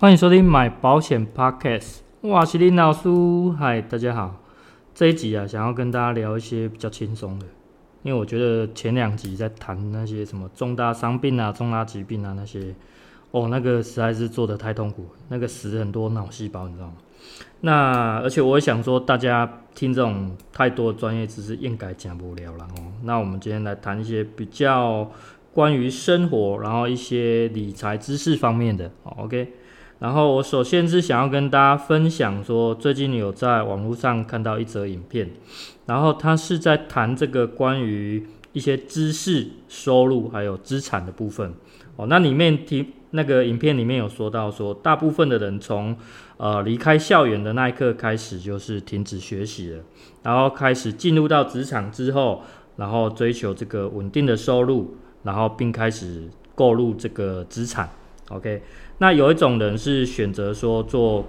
欢迎收听买保险 Podcast，我是林老师，嗨，大家好。这一集啊，想要跟大家聊一些比较轻松的，因为我觉得前两集在谈那些什么重大伤病啊、重大疾病啊那些，哦，那个实在是做得太痛苦，那个死很多脑细胞，你知道吗？那而且我也想说，大家听这种太多专业知识应该讲不了了哦。那我们今天来谈一些比较关于生活，然后一些理财知识方面的，OK。然后我首先是想要跟大家分享说，最近有在网络上看到一则影片，然后他是在谈这个关于一些知识、收入还有资产的部分。哦，那里面提那个影片里面有说到说，大部分的人从呃离开校园的那一刻开始就是停止学习了，然后开始进入到职场之后，然后追求这个稳定的收入，然后并开始购入这个资产。OK。那有一种人是选择说做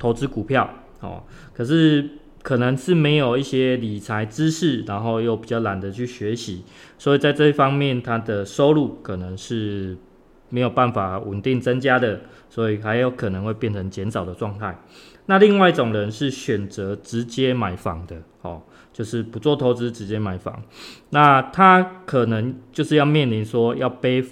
投资股票，哦，可是可能是没有一些理财知识，然后又比较懒得去学习，所以在这一方面他的收入可能是没有办法稳定增加的，所以还有可能会变成减少的状态。那另外一种人是选择直接买房的，哦，就是不做投资直接买房，那他可能就是要面临说要背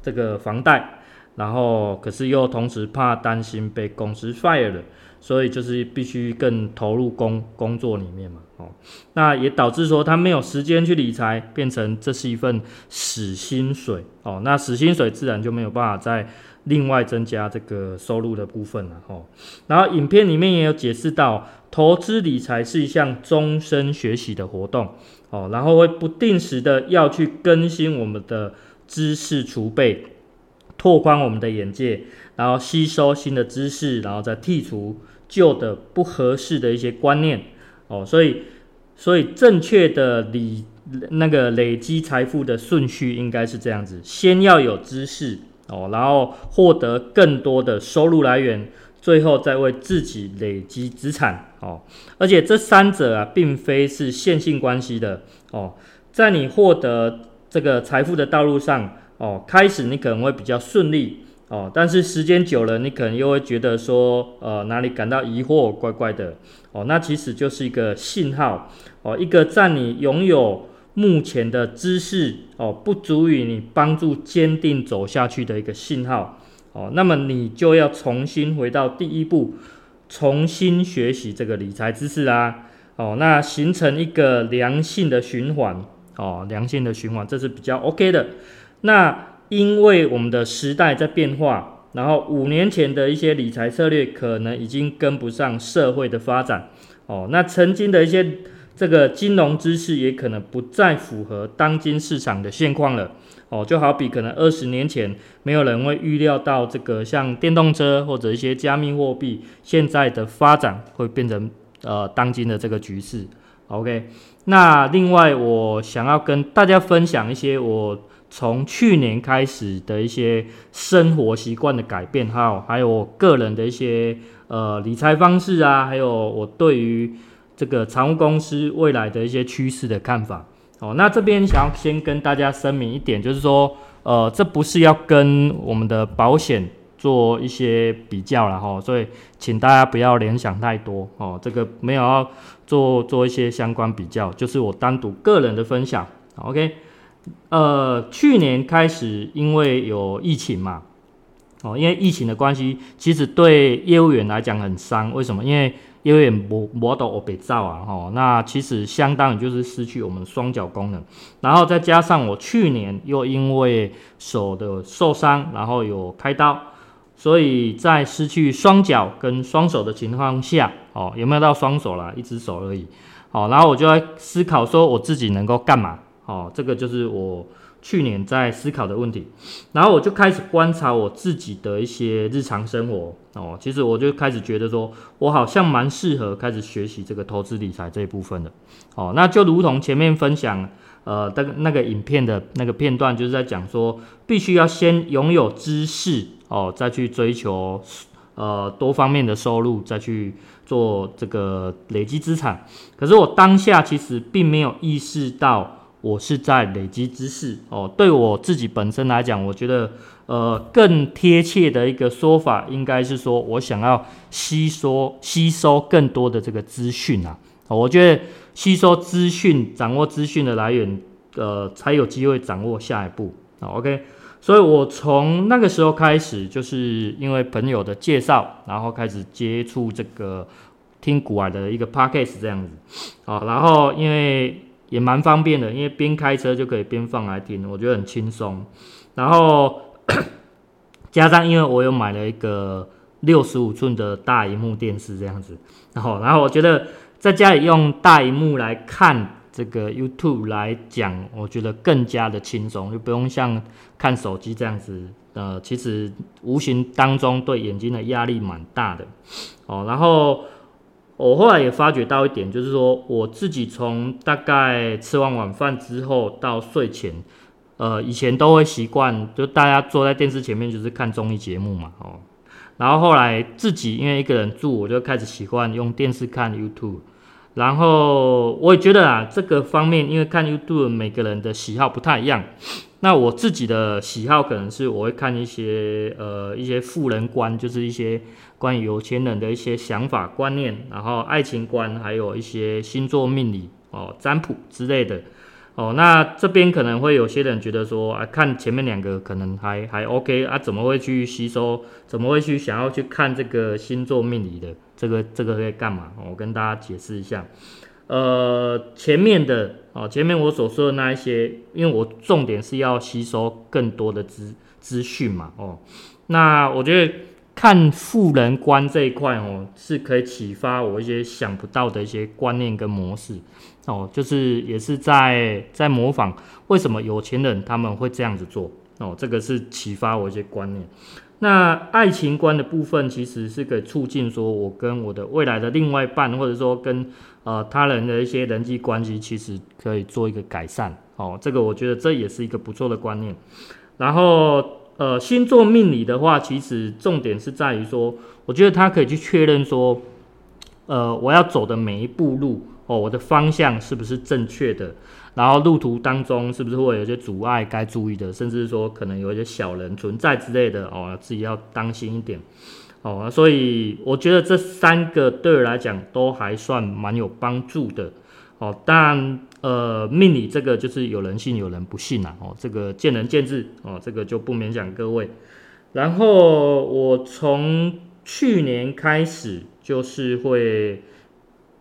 这个房贷。然后，可是又同时怕担心被公司 fire 了，所以就是必须更投入工工作里面嘛，哦，那也导致说他没有时间去理财，变成这是一份死薪水，哦，那死薪水自然就没有办法再另外增加这个收入的部分了，哦，然后影片里面也有解释到，投资理财是一项终身学习的活动，哦，然后会不定时的要去更新我们的知识储备。拓宽我们的眼界，然后吸收新的知识，然后再剔除旧的不合适的一些观念哦。所以，所以正确的理那个累积财富的顺序应该是这样子：先要有知识哦，然后获得更多的收入来源，最后再为自己累积资产哦。而且这三者啊，并非是线性关系的哦。在你获得这个财富的道路上。哦，开始你可能会比较顺利哦，但是时间久了，你可能又会觉得说，呃，哪里感到疑惑，怪怪的哦。那其实就是一个信号哦，一个在你拥有目前的知识哦，不足以你帮助坚定走下去的一个信号哦。那么你就要重新回到第一步，重新学习这个理财知识啦。哦，那形成一个良性的循环哦，良性的循环，这是比较 OK 的。那因为我们的时代在变化，然后五年前的一些理财策略可能已经跟不上社会的发展哦。那曾经的一些这个金融知识也可能不再符合当今市场的现况了哦。就好比可能二十年前没有人会预料到这个像电动车或者一些加密货币现在的发展会变成呃当今的这个局势。OK，那另外我想要跟大家分享一些我。从去年开始的一些生活习惯的改变，还有还有我个人的一些呃理财方式啊，还有我对于这个财务公司未来的一些趋势的看法。哦，那这边想要先跟大家声明一点，就是说，呃，这不是要跟我们的保险做一些比较了哈，所以请大家不要联想太多哦，这个没有要做做一些相关比较，就是我单独个人的分享。OK。呃，去年开始，因为有疫情嘛，哦，因为疫情的关系，其实对业务员来讲很伤。为什么？因为业务员摸摸到我被罩啊，哦，那其实相当于就是失去我们双脚功能。然后再加上我去年又因为手的受伤，然后有开刀，所以在失去双脚跟双手的情况下，哦，有没有到双手啦？一只手而已。好，然后我就在思考说，我自己能够干嘛？哦，这个就是我去年在思考的问题，然后我就开始观察我自己的一些日常生活哦。其实我就开始觉得说，我好像蛮适合开始学习这个投资理财这一部分的哦。那就如同前面分享呃那个那个影片的那个片段，就是在讲说，必须要先拥有知识哦，再去追求呃多方面的收入，再去做这个累积资产。可是我当下其实并没有意识到。我是在累积知识哦，对我自己本身来讲，我觉得呃更贴切的一个说法应该是说，我想要吸收吸收更多的这个资讯啊，我觉得吸收资讯、掌握资讯的来源，呃，才有机会掌握下一步啊。OK，所以我从那个时候开始，就是因为朋友的介绍，然后开始接触这个听股癌的一个 Podcast 这样子啊，然后因为。也蛮方便的，因为边开车就可以边放来听，我觉得很轻松。然后 加上因为我有买了一个六十五寸的大荧幕电视这样子，然后然后我觉得在家里用大荧幕来看这个 YouTube 来讲，我觉得更加的轻松，就不用像看手机这样子。呃，其实无形当中对眼睛的压力蛮大的。哦，然后。我后来也发觉到一点，就是说我自己从大概吃完晚饭之后到睡前，呃，以前都会习惯就大家坐在电视前面就是看综艺节目嘛，哦，然后后来自己因为一个人住，我就开始习惯用电视看 YouTube，然后我也觉得啊，这个方面因为看 YouTube 每个人的喜好不太一样。那我自己的喜好可能是我会看一些呃一些富人观，就是一些关于有钱人的一些想法观念，然后爱情观，还有一些星座命理哦、占卜之类的哦。那这边可能会有些人觉得说啊，看前面两个可能还还 OK 啊，怎么会去吸收？怎么会去想要去看这个星座命理的？这个这个会干嘛？我跟大家解释一下。呃，前面的哦，前面我所说的那一些，因为我重点是要吸收更多的资资讯嘛，哦，那我觉得看富人观这一块哦，是可以启发我一些想不到的一些观念跟模式，哦，就是也是在在模仿为什么有钱人他们会这样子做，哦，这个是启发我一些观念。那爱情观的部分，其实是可以促进说我跟我的未来的另外一半，或者说跟呃他人的一些人际关系，其实可以做一个改善。哦，这个我觉得这也是一个不错的观念。然后呃星座命理的话，其实重点是在于说，我觉得他可以去确认说，呃我要走的每一步路，哦我的方向是不是正确的。然后路途当中是不是会有些阻碍该注意的，甚至说可能有一些小人存在之类的哦，自己要当心一点哦。所以我觉得这三个对我来讲都还算蛮有帮助的哦。但呃，命理这个就是有人信有人不信呐哦，这个见仁见智哦，这个就不勉强各位。然后我从去年开始就是会。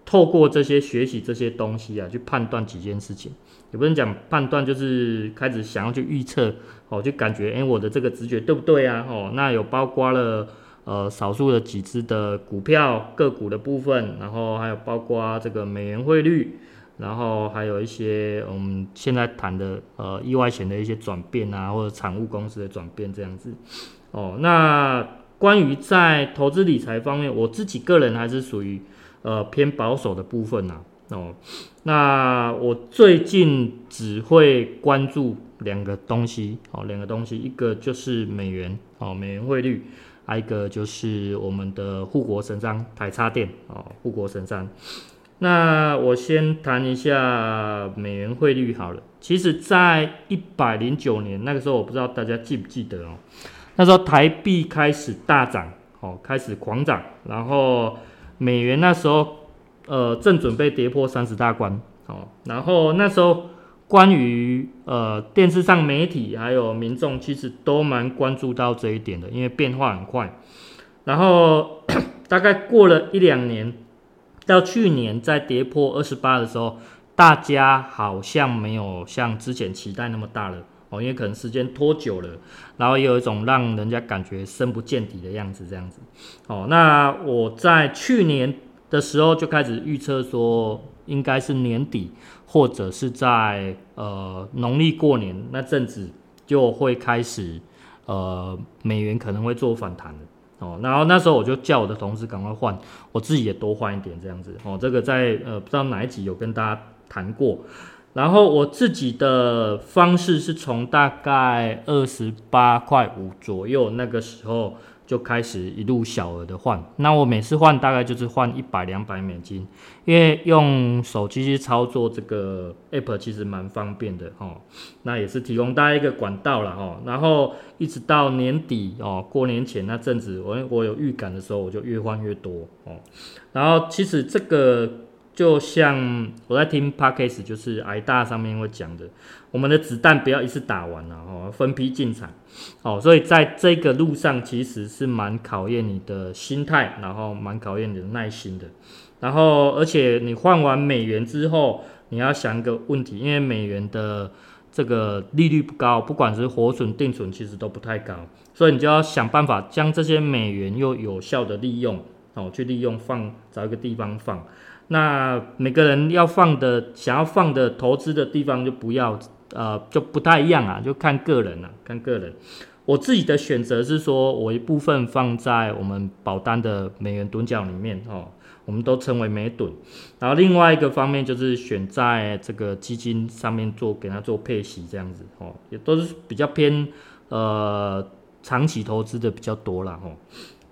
透过这些学习这些东西啊，去判断几件事情，也不能讲判断，就是开始想要去预测哦，就感觉诶、我的这个直觉对不对啊？哦，那有包括了呃少数的几只的股票个股的部分，然后还有包括这个美元汇率，然后还有一些我们现在谈的呃意外险的一些转变啊，或者产物公司的转变这样子。哦，那关于在投资理财方面，我自己个人还是属于。呃，偏保守的部分呐、哦，那我最近只会关注两个东西，哦，两个东西，一个就是美元，哦，美元汇率，还有一个就是我们的护国神山台插电，哦，护国神山。那我先谈一下美元汇率好了。其实，在一百零九年那个时候，我不知道大家记不记得哦，那时候台币开始大涨，哦，开始狂涨，然后。美元那时候，呃，正准备跌破三十大关，哦，然后那时候关于呃电视上媒体还有民众其实都蛮关注到这一点的，因为变化很快。然后 大概过了一两年，到去年在跌破二十八的时候，大家好像没有像之前期待那么大了，哦，因为可能时间拖久了，然后有一种让人家感觉深不见底的样子，这样子。哦，那我在去年的时候就开始预测说，应该是年底或者是在呃农历过年那阵子就会开始，呃美元可能会做反弹的哦。然后那时候我就叫我的同事赶快换，我自己也多换一点这样子哦。这个在呃不知道哪一集有跟大家谈过。然后我自己的方式是从大概二十八块五左右那个时候。就开始一路小额的换，那我每次换大概就是换一百两百美金，因为用手机去操作这个 app 其实蛮方便的哦。那也是提供大家一个管道了哦。然后一直到年底哦，过年前那阵子，我我有预感的时候，我就越换越多哦。然后其实这个。就像我在听 Podcast 就是癌大上面会讲的，我们的子弹不要一次打完了哦，分批进场哦，所以在这个路上其实是蛮考验你的心态，然后蛮考验你的耐心的，然后而且你换完美元之后，你要想一个问题，因为美元的这个利率不高，不管是活存定存，其实都不太高，所以你就要想办法将这些美元又有效的利用哦，去利用放找一个地方放。那每个人要放的、想要放的、投资的地方就不要，呃，就不太一样啊，就看个人啊，看个人。我自己的选择是说，我一部分放在我们保单的美元趸缴里面哦，我们都称为美趸。然后另外一个方面就是选在这个基金上面做，给它做配息这样子哦，也都是比较偏呃长期投资的比较多啦。哦。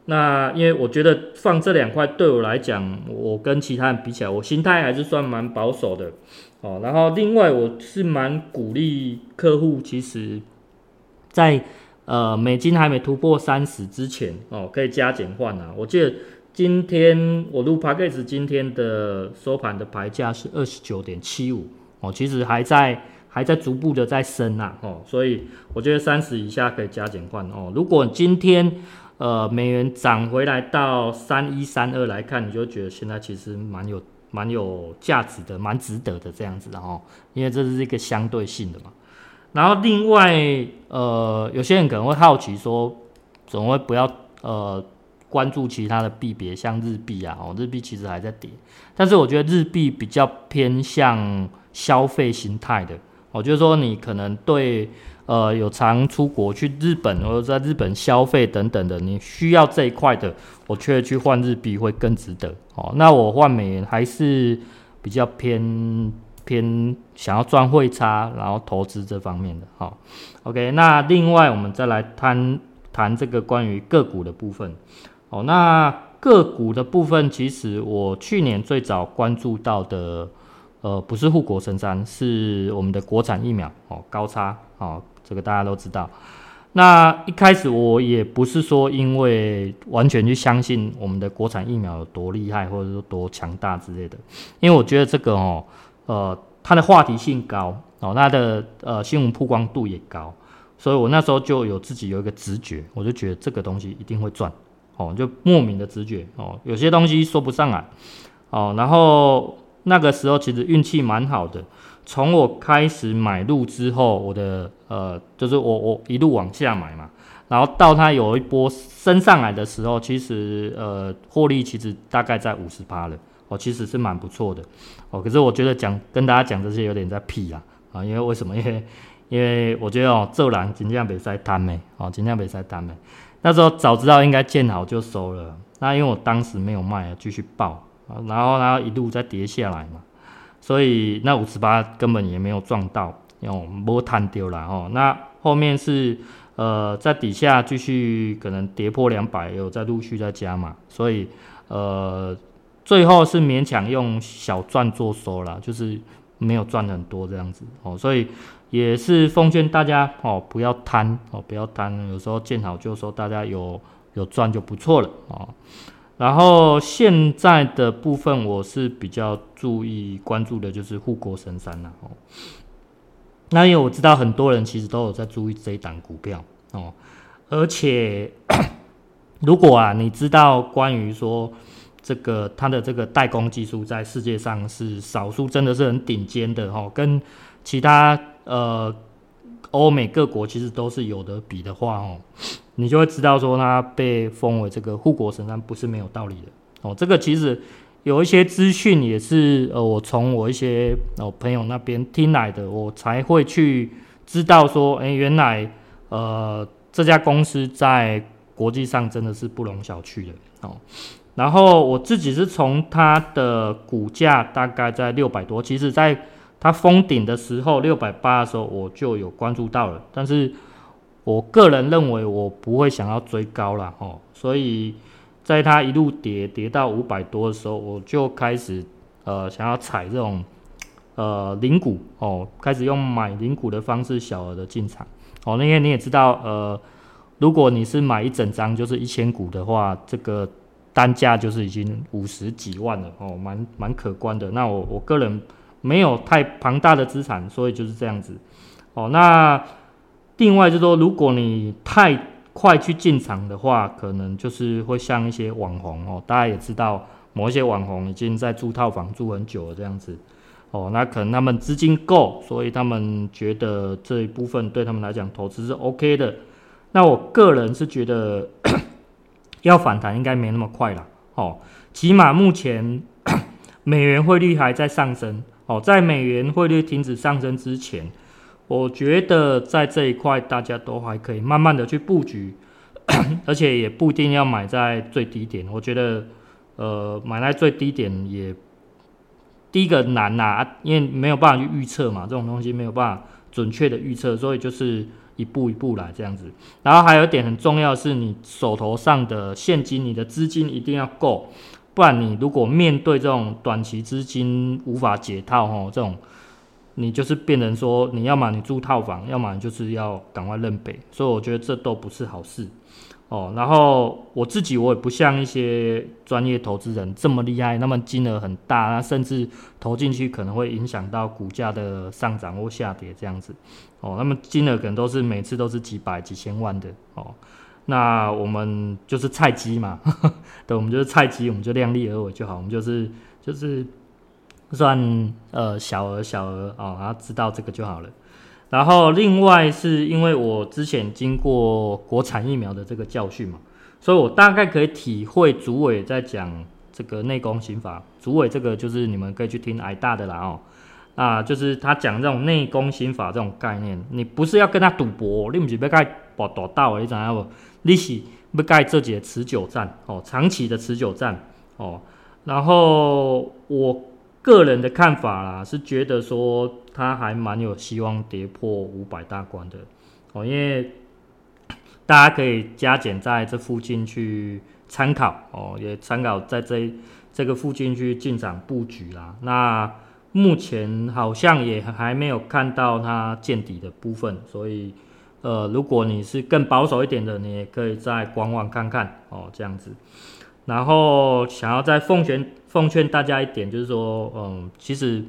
那因为我觉得放这两块对我来讲，我跟其他人比起来，我心态还是算蛮保守的哦。然后另外我是蛮鼓励客户，其实在呃美金还没突破三十之前哦，可以加减换啊。我记得今天我录 Podcast 今天的收盘的牌价是二十九点七五哦，其实还在还在逐步的在升啊哦，所以我觉得三十以下可以加减换哦。如果今天呃，美元涨回来到三一三二来看，你就觉得现在其实蛮有蛮有价值的，蛮值得的这样子的哦，因为这是一个相对性的嘛。然后另外，呃，有些人可能会好奇说，怎么会不要呃关注其他的币别，像日币啊，哦，日币其实还在跌，但是我觉得日币比较偏向消费形态的，我觉得说你可能对。呃，有常出国去日本或者在日本消费等等的，你需要这一块的，我却去换日币会更值得哦。那我换美元还是比较偏偏想要赚汇差，然后投资这方面的哈、OK，那另外我们再来谈谈这个关于个股的部分哦。那个股的部分，其实我去年最早关注到的，呃，不是护国神山，是我们的国产疫苗哦，高差哦。这个大家都知道。那一开始我也不是说因为完全去相信我们的国产疫苗有多厉害，或者说多强大之类的。因为我觉得这个哦，呃，它的话题性高哦，它的呃新闻曝光度也高，所以我那时候就有自己有一个直觉，我就觉得这个东西一定会赚哦，就莫名的直觉哦。有些东西说不上来哦，然后那个时候其实运气蛮好的。从我开始买入之后，我的呃，就是我我一路往下买嘛，然后到它有一波升上来的时候，其实呃，获利其实大概在五十趴了，哦，其实是蛮不错的，哦，可是我觉得讲跟大家讲这些有点在屁啊，啊，因为为什么？因为因为我觉得哦，这人尽量别再贪咩，哦，尽量别再贪咩，那时候早知道应该见好就收了，那因为我当时没有卖啊，继续爆，然后然后一路再跌下来嘛。所以那五十八根本也没有赚到，哦，没贪丢了哦。那后面是呃在底下继续可能跌破两百，有在陆续在加嘛。所以呃最后是勉强用小赚做收了，就是没有赚很多这样子哦。所以也是奉劝大家哦，不要贪哦，不要贪，有时候见好就收，大家有有赚就不错了哦。然后现在的部分，我是比较注意关注的，就是护国神山了哦。那因为我知道很多人其实都有在注意这一档股票哦，而且 如果啊，你知道关于说这个它的这个代工技术在世界上是少数，真的是很顶尖的哦，跟其他呃欧美各国其实都是有得比的话哦。你就会知道说它被封为这个护国神山不是没有道理的哦。这个其实有一些资讯也是呃，我从我一些呃朋友那边听来的，我才会去知道说，哎、原来呃这家公司在国际上真的是不容小觑的哦。然后我自己是从它的股价大概在六百多，其实在它封顶的时候六百八的时候我就有关注到了，但是我个人认为我不会想要追高了哦，所以。在它一路跌跌到五百多的时候，我就开始呃想要踩这种呃零股哦，开始用买零股的方式小额的进场哦。那天你也知道呃，如果你是买一整张就是一千股的话，这个单价就是已经五十几万了哦，蛮蛮可观的。那我我个人没有太庞大的资产，所以就是这样子哦。那另外就是说，如果你太快去进场的话，可能就是会像一些网红哦，大家也知道，某一些网红已经在租套房住很久了这样子哦，那可能他们资金够，所以他们觉得这一部分对他们来讲投资是 OK 的。那我个人是觉得 要反弹应该没那么快了哦，起码目前 美元汇率还在上升哦，在美元汇率停止上升之前。我觉得在这一块，大家都还可以慢慢的去布局，而且也不一定要买在最低点。我觉得，呃，买在最低点也第一个难呐、因为没有办法去预测嘛，这种东西没有办法准确的预测，所以就是一步一步来这样子。然后还有一点很重要的是，你手头上的现金，你的资金一定要够，不然你如果面对这种短期资金无法解套吼，这种。你就是变成说，你要么你住套房，要么你就是要赶快认北，所以我觉得这都不是好事哦。然后我自己我也不像一些专业投资人这么厉害，那么金额很大，那甚至投进去可能会影响到股价的上涨或下跌这样子哦。那么金额可能都是每次都是几百几千万的哦。那我们就是菜鸡嘛，对，我们就是菜鸡，我们就量力而为就好，我们就是就是。算呃小额小额哦，然后知道这个就好了。然后另外是因为我之前经过国产疫苗的这个教训嘛，所以我大概可以体会主委在讲这个内功心法。主委这个就是你们可以去听挨大的啦哦，啊，就是他讲这种内功心法这种概念，你不是要跟他赌博，你不是要盖博大道，你知道不？你是要盖这节持久战哦，长期的持久战哦。然后我。个人的看法啦，是觉得说它还蛮有希望跌破五百大关的哦，因为大家可以加减在这附近去参考哦，也参考在这这个附近去进场布局啦。那目前好像也还没有看到它见底的部分，所以呃，如果你是更保守一点的，你也可以再观望看看哦，这样子。然后想要再奉劝奉劝大家一点，就是说，嗯，其实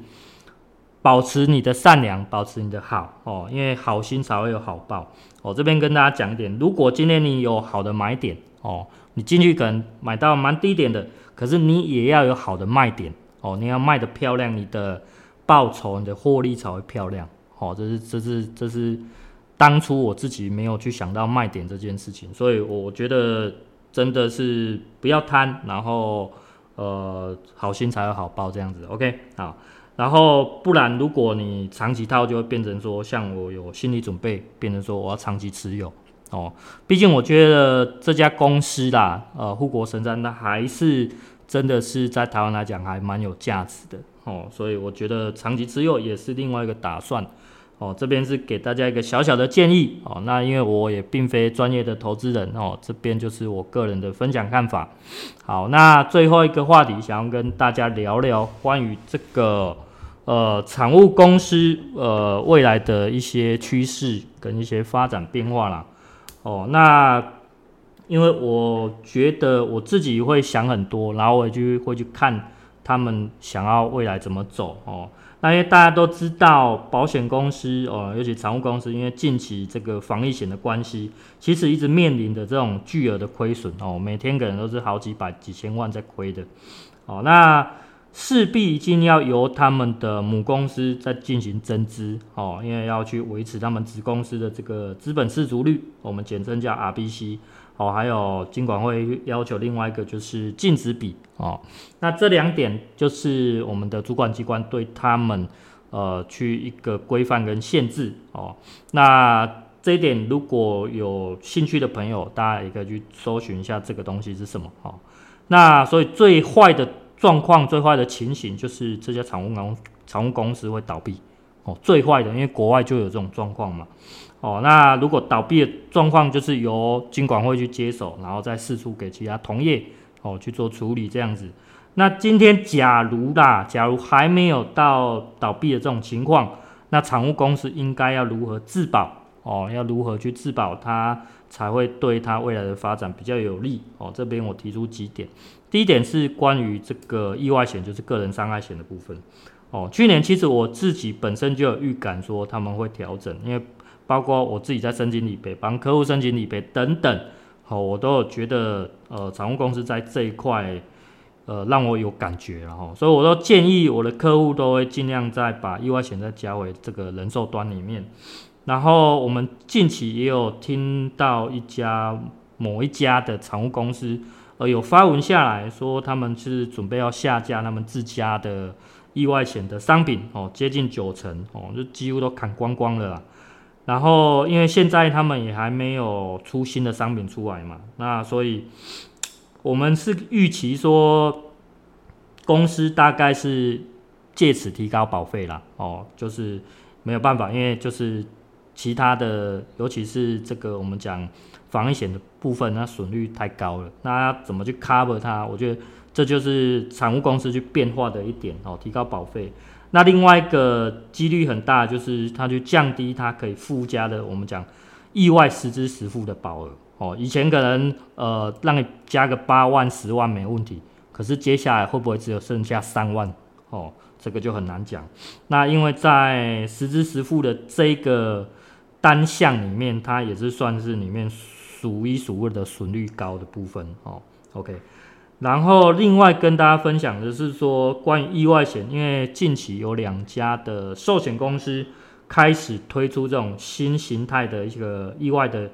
保持你的善良，保持你的好哦，因为好心才会有好报。我、这边跟大家讲一点，如果今天你有好的买点哦，你进去可能买到蛮低点的，可是你也要有好的卖点哦，你要卖的漂亮，你的报酬、你的获利才会漂亮。哦，这是这是这是当初我自己没有去想到卖点这件事情，所以我觉得。真的是不要贪，然后呃好心才有好报这样子，OK 好，然后不然如果你长期套就会变成说像我有心理准备，变成说我要长期持有哦。毕竟我觉得这家公司啦，呃护国神山，它还是真的是在台湾来讲还蛮有价值的哦，所以我觉得长期持有也是另外一个打算。哦，这边是给大家一个小小的建议哦。那因为我也并非专业的投资人哦，这边就是我个人的分享看法。好，那最后一个话题，想要跟大家聊聊关于这个呃产物公司呃未来的一些趋势跟一些发展变化啦。哦，那因为我觉得我自己会想很多，然后我就会去看他们想要未来怎么走哦。那因为大家都知道，保险公司哦，尤其产物公司，因为近期这个防疫险的关系，其实一直面临的这种巨额的亏损哦，每天可能都是好几百、几千万在亏的哦。那势必一定要由他们的母公司在进行增资哦，因为要去维持他们子公司的这个资本适足率，我们简称叫 RBC 哦，还有金管会要求另外一个就是净值比哦，那这两点就是我们的主管机关对他们呃去一个规范跟限制哦，那这一点如果有兴趣的朋友，大家也可以去搜寻一下这个东西是什么哦。那所以最坏的状况、最坏的情形就是这家产物公产物公司会倒闭哦，最坏的，因为国外就有这种状况嘛。哦，那如果倒闭的状况就是由金管会去接手，然后再释出给其他同业哦去做处理这样子。那今天假如啦，假如还没有到倒闭的这种情况，那产物公司应该要如何自保？哦，要如何去自保，它才会对它未来的发展比较有利？哦，这边我提出几点。第一点是关于这个意外险，就是个人伤害险的部分。哦，去年其实我自己本身就有预感说他们会调整，因为。包括我自己在申请理赔，帮客户申请理赔等等，好，我都有觉得，呃，财务公司在这一块，呃，让我有感觉，然后，所以我都建议我的客户都会尽量再把意外险再加回这个人寿端里面。然后我们近期也有听到一家某一家的财务公司，呃，有发文下来说他们是准备要下架他们自家的意外险的商品，哦，接近九成，哦，就几乎都砍光光了。然后，因为现在他们也还没有出新的商品出来嘛，那所以我们是预期说，公司大概是借此提高保费啦，哦，就是没有办法，因为就是其他的，尤其是这个我们讲防疫险的部分，那损率太高了，那要怎么去 cover 它？我觉得这就是产物公司去变化的一点哦，提高保费。那另外一个几率很大，就是它就降低它可以附加的，我们讲意外实支实付的保额哦。以前可能呃让你加个八万十万没问题，可是接下来会不会只有剩下三万哦？这个就很难讲。那因为在实支实付的这个单项里面，它也是算是里面数一数二的损率高的部分哦。OK。然后，另外跟大家分享的是说，关于意外险，因为近期有两家的寿险公司开始推出这种新形态的一个意外的，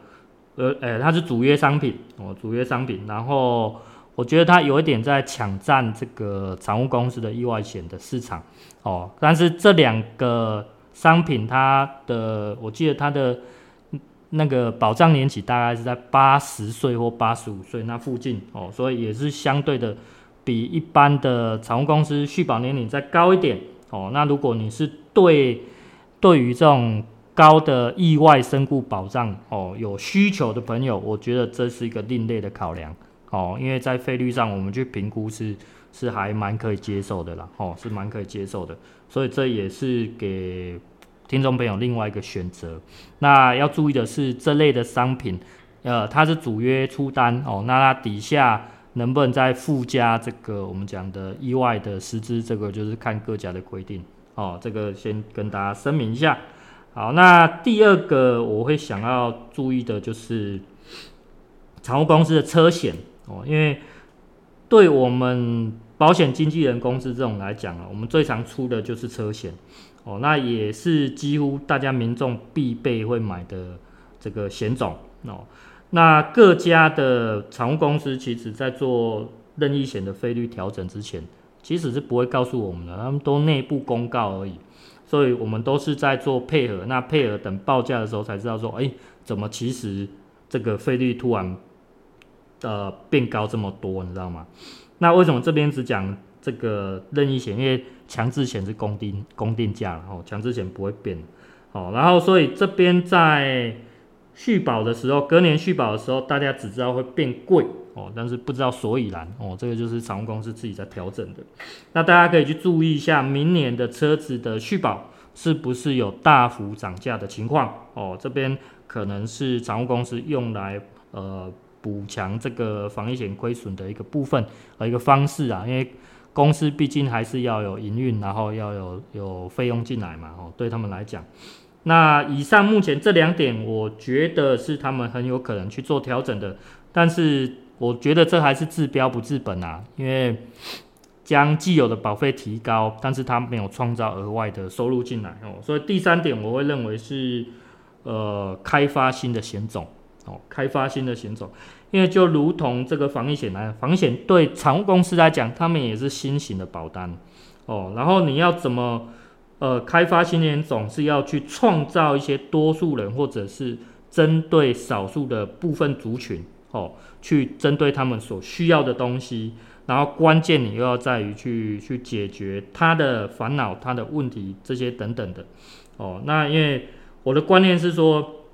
呃，呃，它是主约商品哦，主约商品。然后，我觉得它有一点在抢占这个财务公司的意外险的市场哦。但是这两个商品，它的，我记得它的。那个保障年纪大概是在八十岁或八十五岁那附近哦，所以也是相对的比一般的财务公司续保年龄再高一点哦。那如果你是对对于这种高的意外身故保障哦有需求的朋友，我觉得这是一个另类的考量哦，因为在费率上我们去评估是是还蛮可以接受的啦哦，是蛮可以接受的，所以这也是给。听众朋友，另外一个选择，那要注意的是，这类的商品，呃，它是主约出单哦，那它底下能不能再附加这个我们讲的意外的实支，这个就是看各家的规定哦。这个先跟大家声明一下。好，那第二个我会想要注意的就是财务公司的车险哦，因为对我们保险经纪人公司这种来讲啊，我们最常出的就是车险。哦，那也是几乎大家民众必备会买的这个险种哦。那各家的产物公司其实在做任意险的费率调整之前，其实是不会告诉我们的，他们都内部公告而已。所以我们都是在做配合，那配合等报价的时候才知道说，哎，怎么其实这个费率突然呃变高这么多，你知道吗？那为什么这边只讲这个任意险？因为强制险是公定公定价，哦，强制险不会变，哦，然后所以这边在续保的时候，隔年续保的时候，大家只知道会变贵，哦，但是不知道所以然，哦，这个就是产物公司自己在调整的。那大家可以去注意一下，明年的车子的续保是不是有大幅涨价的情况，哦，这边可能是产物公司用来呃补强这个防疫险亏损的一个部分和一个方式啊，因为。公司毕竟还是要有营运，然后要有有费用进来嘛，哦，对他们来讲，那以上目前这两点，我觉得是他们很有可能去做调整的，但是我觉得这还是治标不治本啊，因为将既有的保费提高，但是他没有创造额外的收入进来哦，所以第三点我会认为是呃开发新的险种。哦，开发新的险种，因为就如同这个防疫险来，防疫险对财务公司来讲，他们也是新型的保单哦。然后你要怎么呃开发新险种，是要去创造一些多数人或者是针对少数的部分族群哦，去针对他们所需要的东西。然后关键你又要在于去去解决他的烦恼、他的问题这些等等的哦。那因为我的观念是说，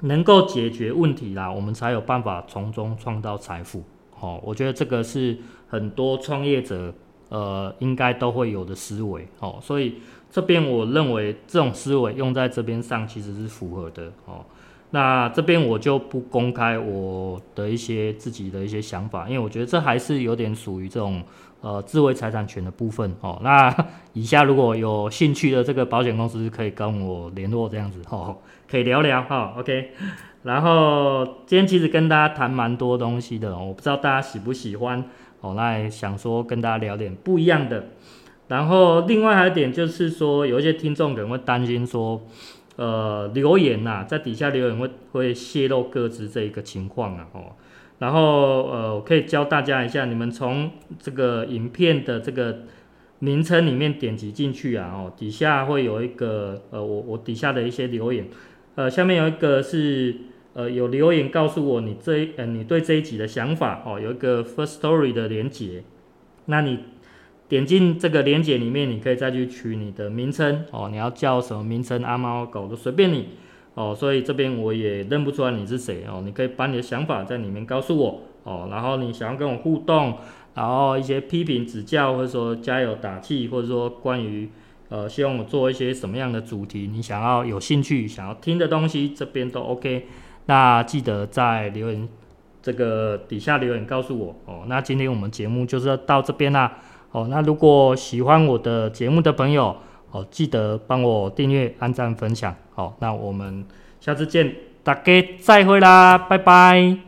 能够解决问题啦，我们才有办法从中创造财富。哦，我觉得这个是很多创业者呃应该都会有的思维。哦，所以这边我认为这种思维用在这边上其实是符合的。哦。那这边我就不公开我的一些自己的一些想法，因为我觉得这还是有点属于这种呃智慧财产权的部分哦。那 以下如果有兴趣的这个保险公司可以跟我联络，这样子哦，可以聊聊哈、OK，然后今天其实跟大家谈蛮多东西的，我不知道大家喜不喜欢哦。那想说跟大家聊点不一样的。然后另外还有一点就是说，有一些听众可能会担心说。呃，留言呐、在底下留言会会泄露各自这一个情况啊，哦，然后呃，我可以教大家一下，你们从这个影片的这个名称里面点击进去啊，哦，底下会有一个呃，我我底下的一些留言，呃，下面有一个是呃有留言告诉我你这呃你对这一集的想法哦，有一个 First Story 的连接，那你。点进这个链接里面，你可以再去取你的名称哦，你要叫什么名称？阿猫狗都随便你哦。所以这边我也认不出来你是谁哦。你可以把你的想法在里面告诉我哦。然后你想要跟我互动，然后一些批评指教，或者说加油打气，或者说关于呃希望我做一些什么样的主题，你想要有兴趣想要听的东西，这边都 OK。那记得在留言这个底下留言告诉我哦。那今天我们节目就是到这边啦。好，那如果喜欢我的节目的朋友，哦，记得帮我订阅、按赞、分享。好，那我们下次见，大家再会啦，拜拜。